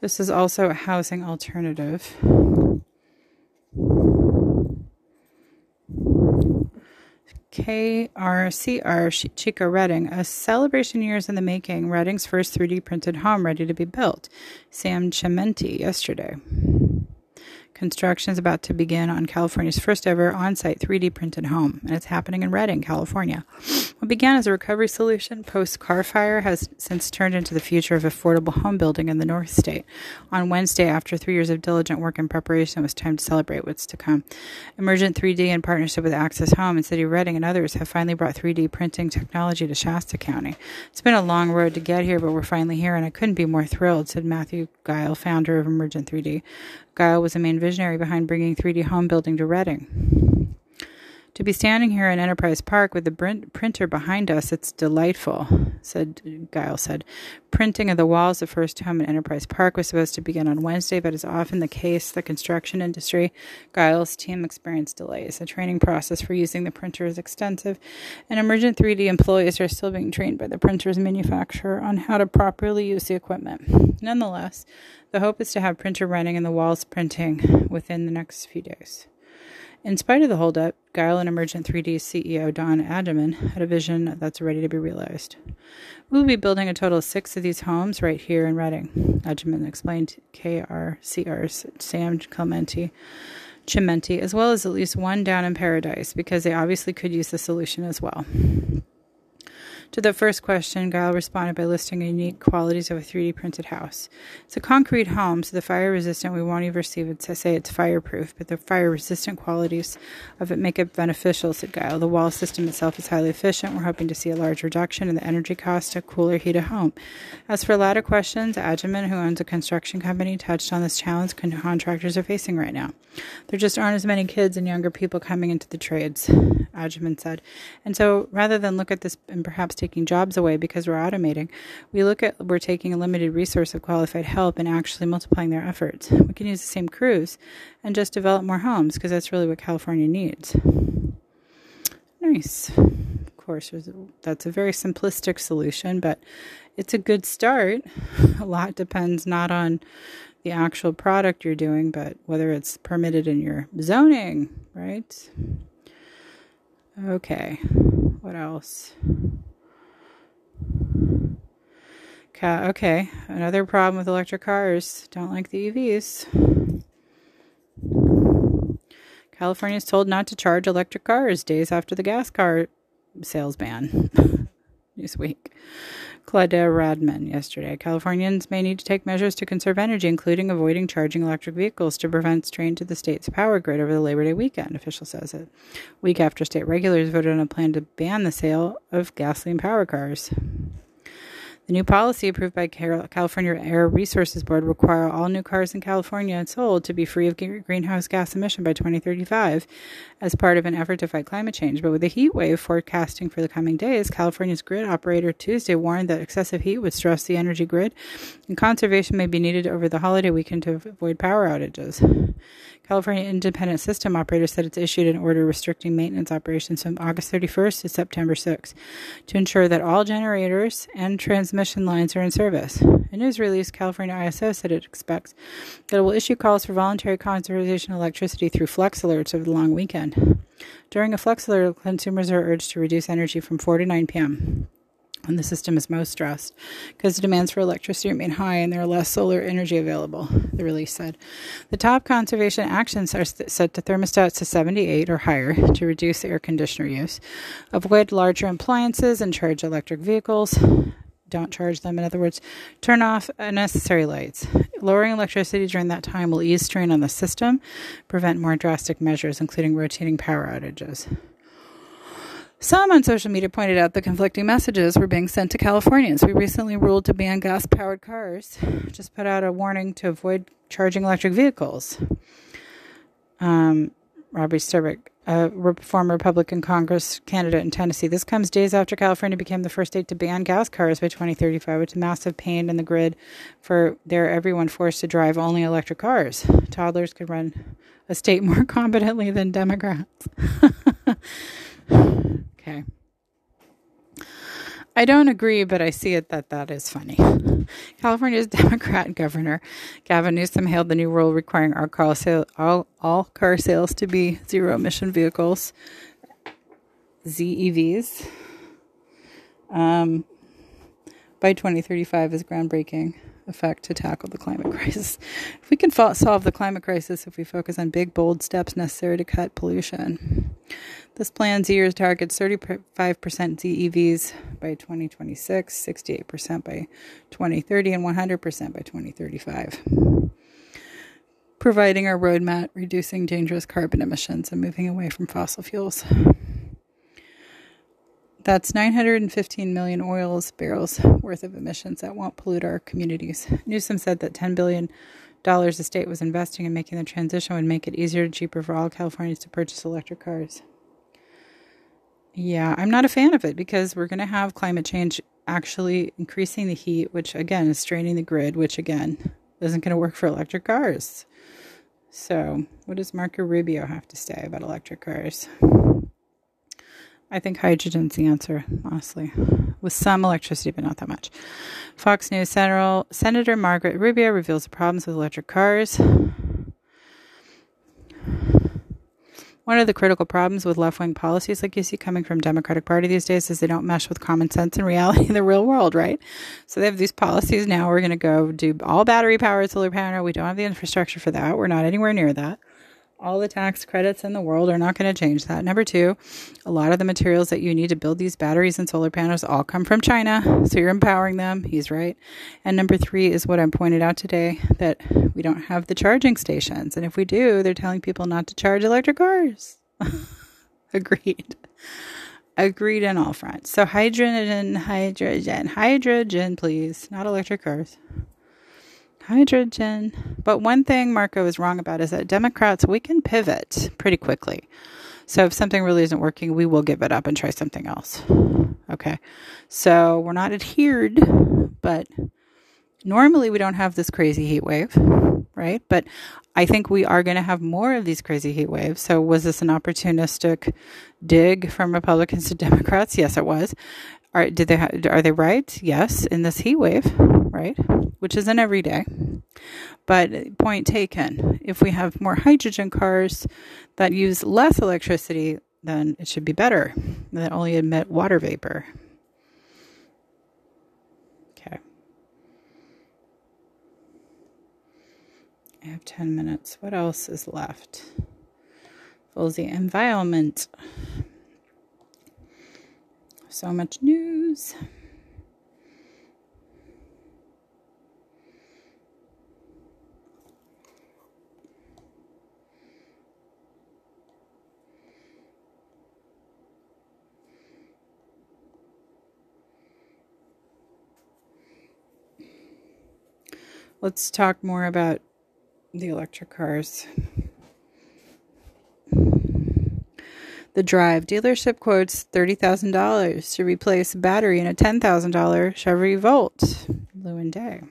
This is also a housing alternative. KRCR Chico Redding, a celebration years in the making, Redding's first 3D printed home ready to be built. Sam Chimenti yesterday. Construction is about to begin on California's first ever on site 3D printed home, and it's happening in Redding, California. What began as a recovery solution post Carr fire has since turned into the future of affordable home building in the North State. On Wednesday, after three years of diligent work and preparation, it was time to celebrate what's to come. Emergent 3D, in partnership with Access Home and City of Redding and others, have finally brought 3D printing technology to Shasta County. It's been a long road to get here, but we're finally here, and I couldn't be more thrilled, said Matthew Guile, founder of Emergent 3D. Guile was the main visionary behind bringing 3D home building to Redding. To be standing here in Enterprise Park with the printer behind us, it's delightful, said Guile said. Printing of the walls of First Home in Enterprise Park was supposed to begin on Wednesday, but as often the case, the construction industry, Guile's team experienced delays. The training process for using the printer is extensive, and emergent 3D employees are still being trained by the printer's manufacturer on how to properly use the equipment. Nonetheless, the hope is to have printer running and the walls printing within the next few days. In spite of the holdup, Guile and Emergent 3D CEO Don Adjaman had a vision that's ready to be realized. We will be building a total of six of these homes right here in Redding, Adjaman explained to KRCR's Sam Clementi. Chimenti, as well as at least one down in Paradise, because they obviously could use the solution as well. To the first question, Guile responded by listing unique qualities of a 3D printed house. It's a concrete home, so the fire resistant. We won't even say it's fireproof, but the fire resistant qualities of it make it beneficial, said Guile. The wall system itself is highly efficient. We're hoping to see a large reduction in the energy cost to cool or heat a home. As for latter questions, Adjaman, who owns a construction company, touched on this challenge contractors are facing right now. There just aren't as many kids and younger people coming into the trades, Adjaman said. And so rather than look at this and perhaps taking jobs away because we're automating. We look at we're taking a limited resource of qualified help and actually multiplying their efforts. We can use the same crews and just develop more homes because that's really what California needs. Nice. Of course, that's a very simplistic solution, but it's a good start. <laughs> A lot depends not on the actual product you're doing, but whether it's permitted in your zoning, right? Okay, what else? Okay, another problem with electric cars. Don't like the EVs. California is told not to charge electric cars days after the gas car sales ban. <laughs> week. Claudia Radman yesterday. Californians may need to take measures to conserve energy, including avoiding charging electric vehicles to prevent strain to the state's power grid over the Labor Day weekend, official says it. Week after state regulators voted on a plan to ban the sale of gasoline power cars. The new policy approved by California Air Resources Board require all new cars in California sold to be free of greenhouse gas emission by 2035 as part of an effort to fight climate change. But with the heat wave forecasting for the coming days, California's grid operator Tuesday warned that excessive heat would stress the energy grid and conservation may be needed over the holiday weekend to avoid power outages. California Independent System Operator said it's issued an order restricting maintenance operations from August 31st to September 6th to ensure that all generators and transmission lines are in service. A news release, California ISO said it expects that it will issue calls for voluntary conservation of electricity through flex alerts over the long weekend. During a flex alert, consumers are urged to reduce energy from 4 to 9 p.m when the system is most stressed because the demands for electricity remain high and there are less solar energy available, the release said. The top conservation actions are set to thermostats to 78 or higher to reduce air conditioner use, avoid larger appliances and charge electric vehicles, don't charge them. In other words, turn off unnecessary lights. Lowering electricity during that time will ease strain on the system, prevent more drastic measures, including rotating power outages. Some on social media pointed out the conflicting messages were being sent to Californians. We recently ruled to ban gas powered cars, just put out a warning to avoid charging electric vehicles. Um, Robby Starbuck, a former Republican Congress candidate in Tennessee. This comes days after California became the first state to ban gas cars by 2035, which is massive pain in the grid for there everyone forced to drive only electric cars. Toddlers could run a state more <laughs> competently than Democrats. <laughs> Okay. I don't agree, but I see it that that is funny. <laughs> California's <laughs> Democrat governor Gavin Newsom hailed the new rule requiring all car, sale, all, all car sales to be zero emission vehicles, ZEVs, um, by 2035 is groundbreaking effect to tackle the climate <laughs> crisis. If we can fo- solve the climate crisis if we focus on big, bold steps necessary to cut pollution. This plan's years targets 35% ZEVs by 2026, 68% by 2030, and 100% by 2035. Providing a roadmap reducing dangerous carbon emissions and moving away from fossil fuels. That's 915 million oils barrels worth of emissions that won't pollute our communities. Newsom said that $10 billion the state was investing in making the transition would make it easier and cheaper for all Californians to purchase electric cars. Yeah, I'm not a fan of it because we're going to have climate change actually increasing the heat, which again is straining the grid, which again isn't going to work for electric cars. So, what does Marco Rubio have to say about electric cars? I think hydrogen's the answer, honestly, with some electricity, but not that much. Fox News Senator, Senator Margaret Rubio reveals the problems with electric cars. One of the critical problems with left wing policies like you see coming from Democratic Party these days is they don't mesh with common sense and reality in the real world, right? So they have these policies now. We're going to go do all battery powered solar panel. We don't have the infrastructure for that. We're not anywhere near that all the tax credits in the world are not going to change that. Number two, a lot of the materials that you need to build these batteries and solar panels all come from China. So you're empowering them. He's right. And number three is what I pointed out today that we don't have the charging stations. And if we do, they're telling people not to charge electric cars. <laughs> Agreed. Agreed on all fronts. So hydrogen, hydrogen, hydrogen, please, not electric cars hydrogen. But one thing Marco is wrong about is that Democrats, we can pivot pretty quickly. So if something really isn't working, we will give it up and try something else. Okay. So we're not adhered, but normally we don't have this crazy heat wave, right? But I think we are going to have more of these crazy heat waves. So was this an opportunistic dig from Republicans to <laughs> Democrats? Yes, it was. Are did they ha- are they right? Yes, in this heat wave, right? Which isn't every day. But point taken, if we have more hydrogen cars that use less electricity, then it should be better. That only emit water vapor. Okay. I have 10 minutes. What else is left? For the environment. So much news. Let's talk more about the electric cars. The Drive dealership quotes $30,000 to replace a battery in a $10,000 Chevy Volt. Lewin Day.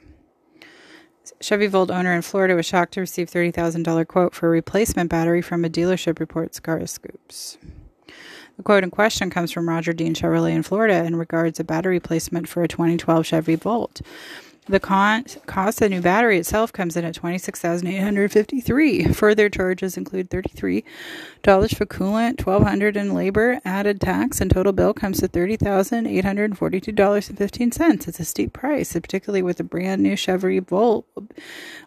Chevy Volt owner in Florida was shocked to receive $30,000 quote for a replacement battery from a dealership, reports Scoops. The quote in question comes from Roger Dean Chevrolet in Florida and regards a battery replacement for a 2012 Chevy Volt. The cost cost of the new battery itself comes in at $26,853. Further charges include $33 for coolant, $1,200 in labor, added tax, and total bill comes to $30,842.15. It's a steep price, particularly with a brand new Chevy Volt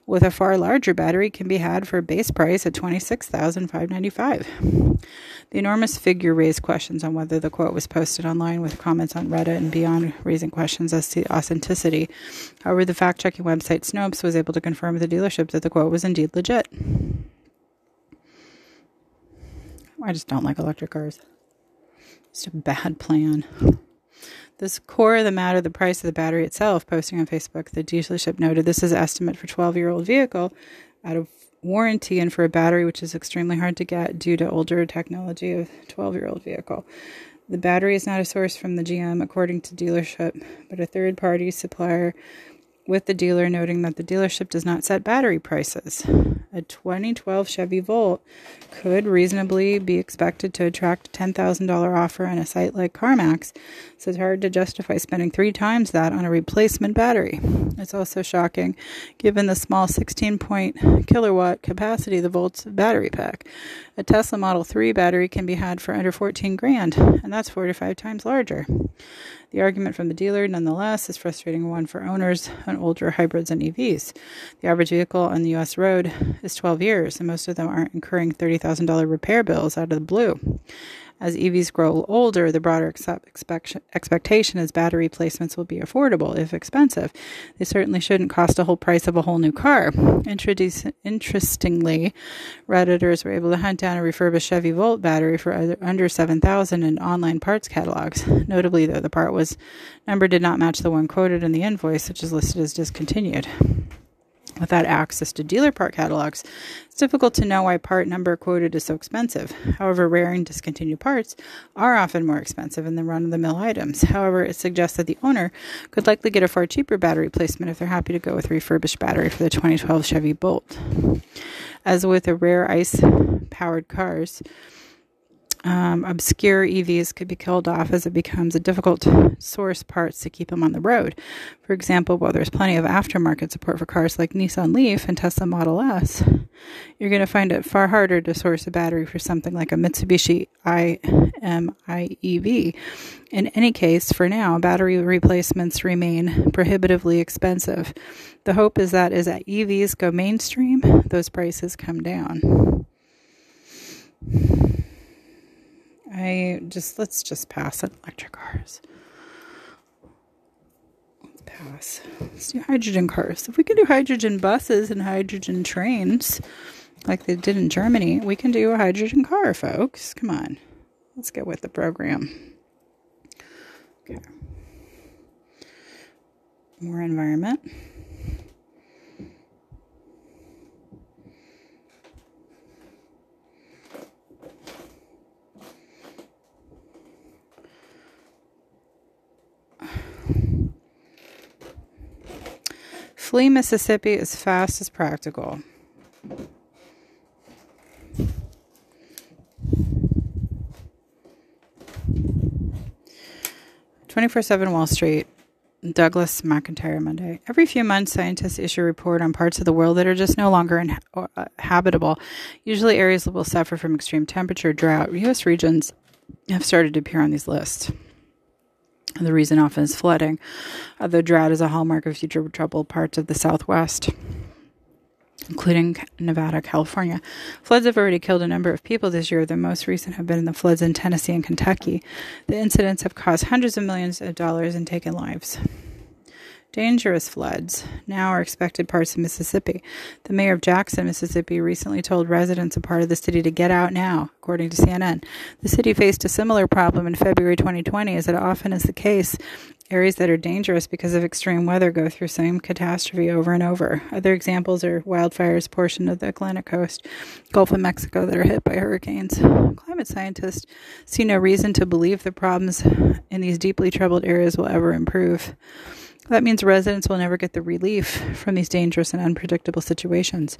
with a far larger battery can be had for a base price at $26,595. The enormous figure raised questions on whether the quote was posted online with comments on Reddit and beyond raising questions as to authenticity. However, the fact checking website Snopes was able to confirm with the dealership that the quote was indeed legit. I just don't like electric cars. It's a bad plan. This core of the matter, the price of the battery itself, posting on Facebook, the dealership noted this is estimate for 12 year old vehicle out of warranty and for a battery which is extremely hard to get due to older technology of 12 year old vehicle. The battery is not a source from the GM, according to dealership, but a third party supplier with the dealer, noting that the dealership does not set battery prices. A 2012 Chevy Volt could reasonably be expected to attract a $10,000 offer on a site like CarMax, so it's hard to justify spending three times that on a replacement battery. It's also shocking given the small 16 point kilowatt capacity of the Volt's battery pack. A Tesla Model 3 battery can be had for under 14 grand, and that's four to five times larger. The argument from the dealer, nonetheless, is frustrating one for owners on older hybrids and EVs. The average vehicle on the U.S. road is 12 years, and most of them aren't incurring $30,000 repair bills out of the blue. As EVs grow older, the broader expectation is battery replacements will be affordable, if expensive. They certainly shouldn't cost a whole price of a whole new car. Interestingly, Redditors were able to hunt down a refurbished Chevy Volt battery for under 7000 in online parts catalogs. Notably, though, the part was number did not match the one quoted in the invoice, which is listed as discontinued without access to dealer part catalogs, it's difficult to know why part number quoted is so expensive. However, rare and discontinued parts are often more expensive than the run of the mill items. However, it suggests that the owner could likely get a far cheaper battery replacement if they're happy to go with refurbished battery for the 2012 Chevy Bolt. As with the rare ICE powered cars, um, obscure EVs could be killed off as it becomes a difficult source parts to keep them on the road. For example, while there's plenty of aftermarket support for cars like Nissan Leaf and Tesla Model S, you're going to find it far harder to source a battery for something like a Mitsubishi i-MiEV. In any case, for now, battery replacements remain prohibitively expensive. The hope is that as EVs go mainstream, those prices come down. I just let's just pass on electric cars. Pass. Let's do hydrogen cars. If we can do hydrogen buses and hydrogen trains, like they did in Germany, we can do a hydrogen car, folks. Come on, let's get with the program. Okay. More environment. Flee Mississippi as fast as practical. Twenty-four seven Wall Street. Douglas McIntyre Monday. Every few months, scientists issue a report on parts of the world that are just no longer inhabitable. Uh, Usually, areas that will suffer from extreme temperature, drought. U.S. regions have started to appear on these lists. The reason often is flooding. Uh, the drought is a hallmark of future troubled parts of the Southwest, including Nevada, California. Floods have already killed a number of people this year. The most recent have been the floods in Tennessee and Kentucky. The incidents have cost hundreds of millions of dollars and taken lives. Dangerous floods now are expected parts of Mississippi. The mayor of Jackson, Mississippi, recently told residents of part of the city to get out now, according to CNN. The city faced a similar problem in February 2020, as it often is the case. Areas that are dangerous because of extreme weather go through same catastrophe over and over. Other examples are wildfires portion of the Atlantic coast, Gulf of Mexico that are hit by hurricanes. Climate scientists see no reason to believe the problems in these deeply troubled areas will ever improve. That means residents will never get the relief from these dangerous and unpredictable situations.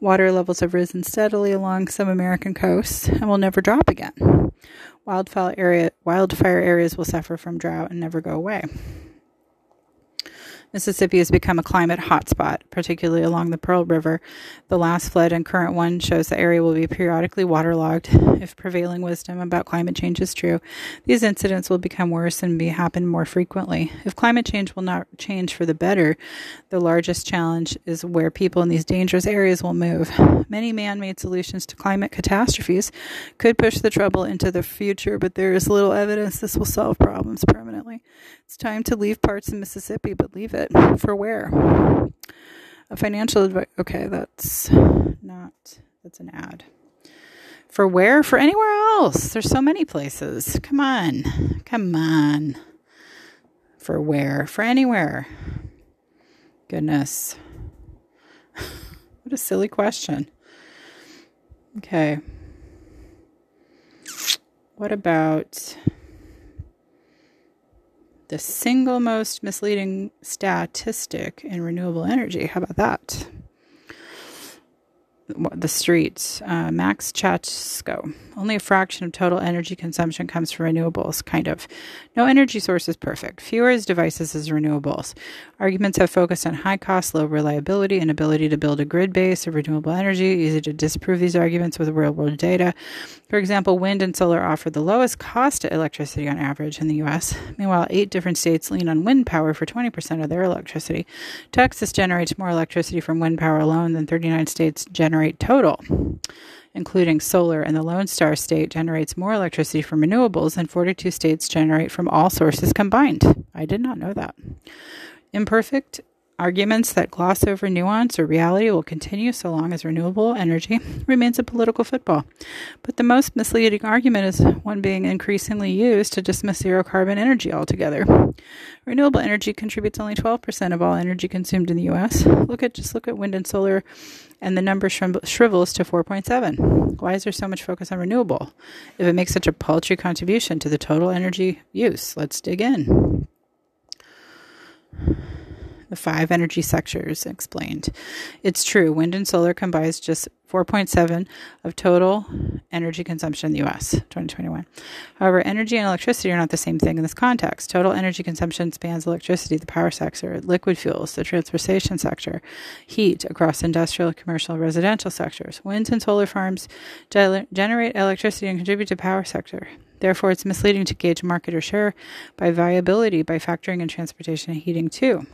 Water levels have risen steadily along some American coasts and will never drop again. Wildfire, area, wildfire areas will suffer from drought and never go away. Mississippi has become a climate hotspot, particularly along the Pearl River. The last flood and current one shows the area will be periodically waterlogged. If prevailing wisdom about climate change is true, these incidents will become worse and be happen more frequently. If climate change will not change for the better, the largest challenge is where people in these dangerous areas will move. Many man-made solutions to climate catastrophes could push the trouble into the future, but there is little evidence this will solve problems permanently. It's time to leave parts of Mississippi, but leave it for where? A financial advice. Okay, that's not, that's an ad. For where? For anywhere else. There's so many places. Come on. Come on. For where? For anywhere. Goodness. <laughs> what a silly question. Okay. What about the single most misleading statistic in renewable energy. How about that? The streets. Uh, Max Chatsko. Only a fraction of total energy consumption comes from renewables, kind of. No energy source is perfect. Fewer devices as renewables. Arguments have focused on high cost, low reliability, and ability to build a grid base of renewable energy. Easy to disprove these arguments with real world data. For example, wind and solar offer the lowest cost of electricity on average in the U.S. Meanwhile, eight different states lean on wind power for 20% of their electricity. Texas generates more electricity from wind power alone than 39 states generate generate total, including solar, and the Lone Star state generates more electricity from renewables than 42 states generate from all sources combined. I did not know that. Imperfect Arguments that gloss over nuance or reality will continue so long as renewable energy <laughs> remains a political football. But the most misleading argument is one being increasingly used to dismiss zero carbon energy altogether. Renewable energy contributes only 12% of all energy consumed in the US. Look at just look at wind and solar and the number shrivels to 4.7. Why is there so much focus on renewable if it makes such a paltry contribution to the total energy use? Let's dig in. The five energy sectors explained. It's true, wind and solar combines just 4.7 of total energy consumption in the US 2021. However, energy and electricity are not the same thing in this context. Total energy consumption spans electricity, the power sector, liquid fuels, the transportation sector, heat across industrial, commercial, residential sectors. Wind and solar farms generate electricity and contribute to power sector. Therefore, it's misleading to gauge market or share by viability by factoring in transportation and heating too.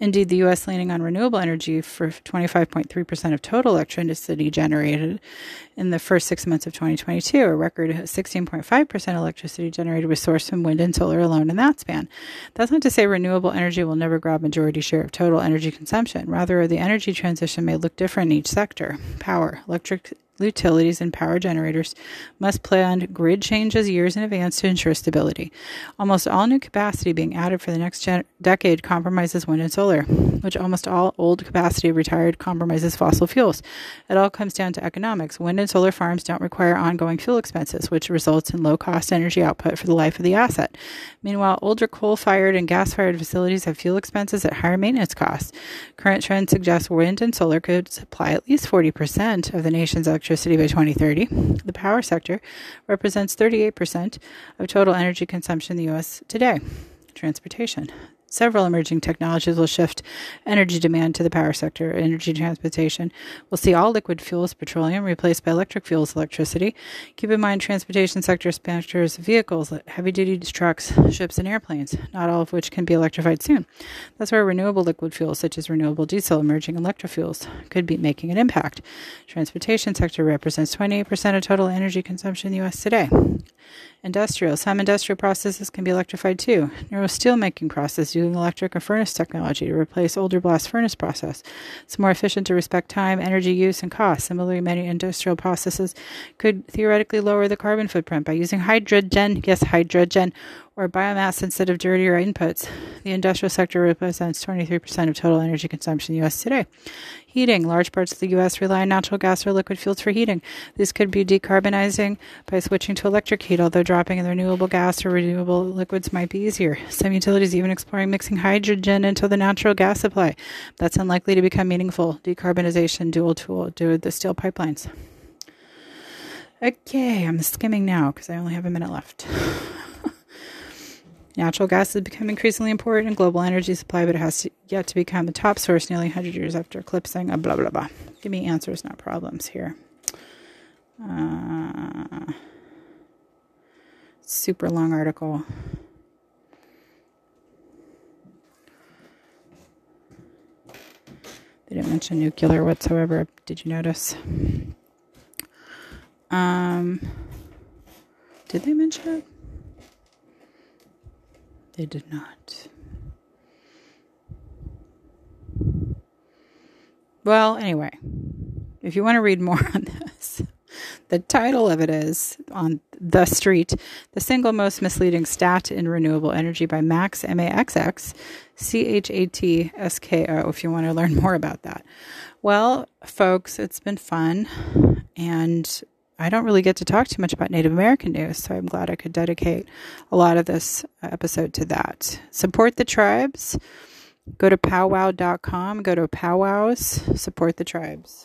Indeed, the U.S. leaning on renewable energy for 25.3% of total electricity generated in the first six months of 2022, a record 16.5% electricity generated was sourced from wind and solar alone in that span. That's not to say renewable energy will never grab majority share of total energy consumption. Rather, the energy transition may look different in each sector. Power, electric utilities and power generators must plan grid changes years in advance to ensure stability. Almost all new capacity being added for the next gen- decade compromises wind and solar, which almost all old capacity retired compromises fossil fuels. It all comes down to economics. Wind and solar farms don't require ongoing fuel expenses, which results in low cost energy output for the life of the asset. Meanwhile, older coal fired and gas fired facilities have fuel expenses at higher maintenance costs. Current trends suggest wind and solar could supply at least 40% of the nation's electricity electricity by 2030. The power sector represents 38% of total energy consumption in the U.S. today. Transportation. Several emerging technologies will shift energy demand to the power sector. Energy transportation We'll see all liquid fuels, petroleum, replaced by electric fuels, electricity. Keep in mind, transportation sector spans vehicles, heavy-duty trucks, ships, and airplanes, not all of which can be electrified soon. That's where renewable liquid fuels, such as renewable diesel, emerging electrofuels, could be making an impact. Transportation sector represents 28% of total energy consumption in the U.S. today. Industrial. Some industrial processes can be electrified too. Neuro steelmaking process using electric arc furnace technology to replace older blast furnace process. It's more efficient to respect time, energy use, and cost. Similarly, many industrial processes could theoretically lower the carbon footprint by using hydrogen, yes, hydrogen, or biomass instead of dirtier inputs. The industrial sector represents 23% of total energy consumption in the U.S. today. Heating. Large parts of the U.S. rely on natural gas or liquid fuels for heating. This could be decarbonizing by switching to electric heat, although dropping in the renewable gas or renewable liquids might be easier. Some utilities even exploring mixing hydrogen into the natural gas supply. That's unlikely to become meaningful. Decarbonization dual tool due to the steel pipelines. Okay, I'm skimming now because I only have a minute left. Natural gas has become increasingly important in global energy supply, but it has to, yet to become the top source nearly 100 years after eclipsing. a blah, blah, blah. Give me answers, not problems here. Uh, super long article. They didn't mention nuclear whatsoever. Did you notice? Um, did they mention it? They did not. Well, anyway, if you want to read more <laughs> on this, the title of it is on The Street, The Single Most Misleading Stat in Renewable Energy by Max, M A X X, C H A T S K O, if you want to learn <laughs> more about that. Well, folks, it's been fun. And I don't really get to talk too much about Native American news, so I'm glad I could dedicate a lot of this uh, episode to that. Support the tribes. Go to powwow.com, go to powwows, support the tribes.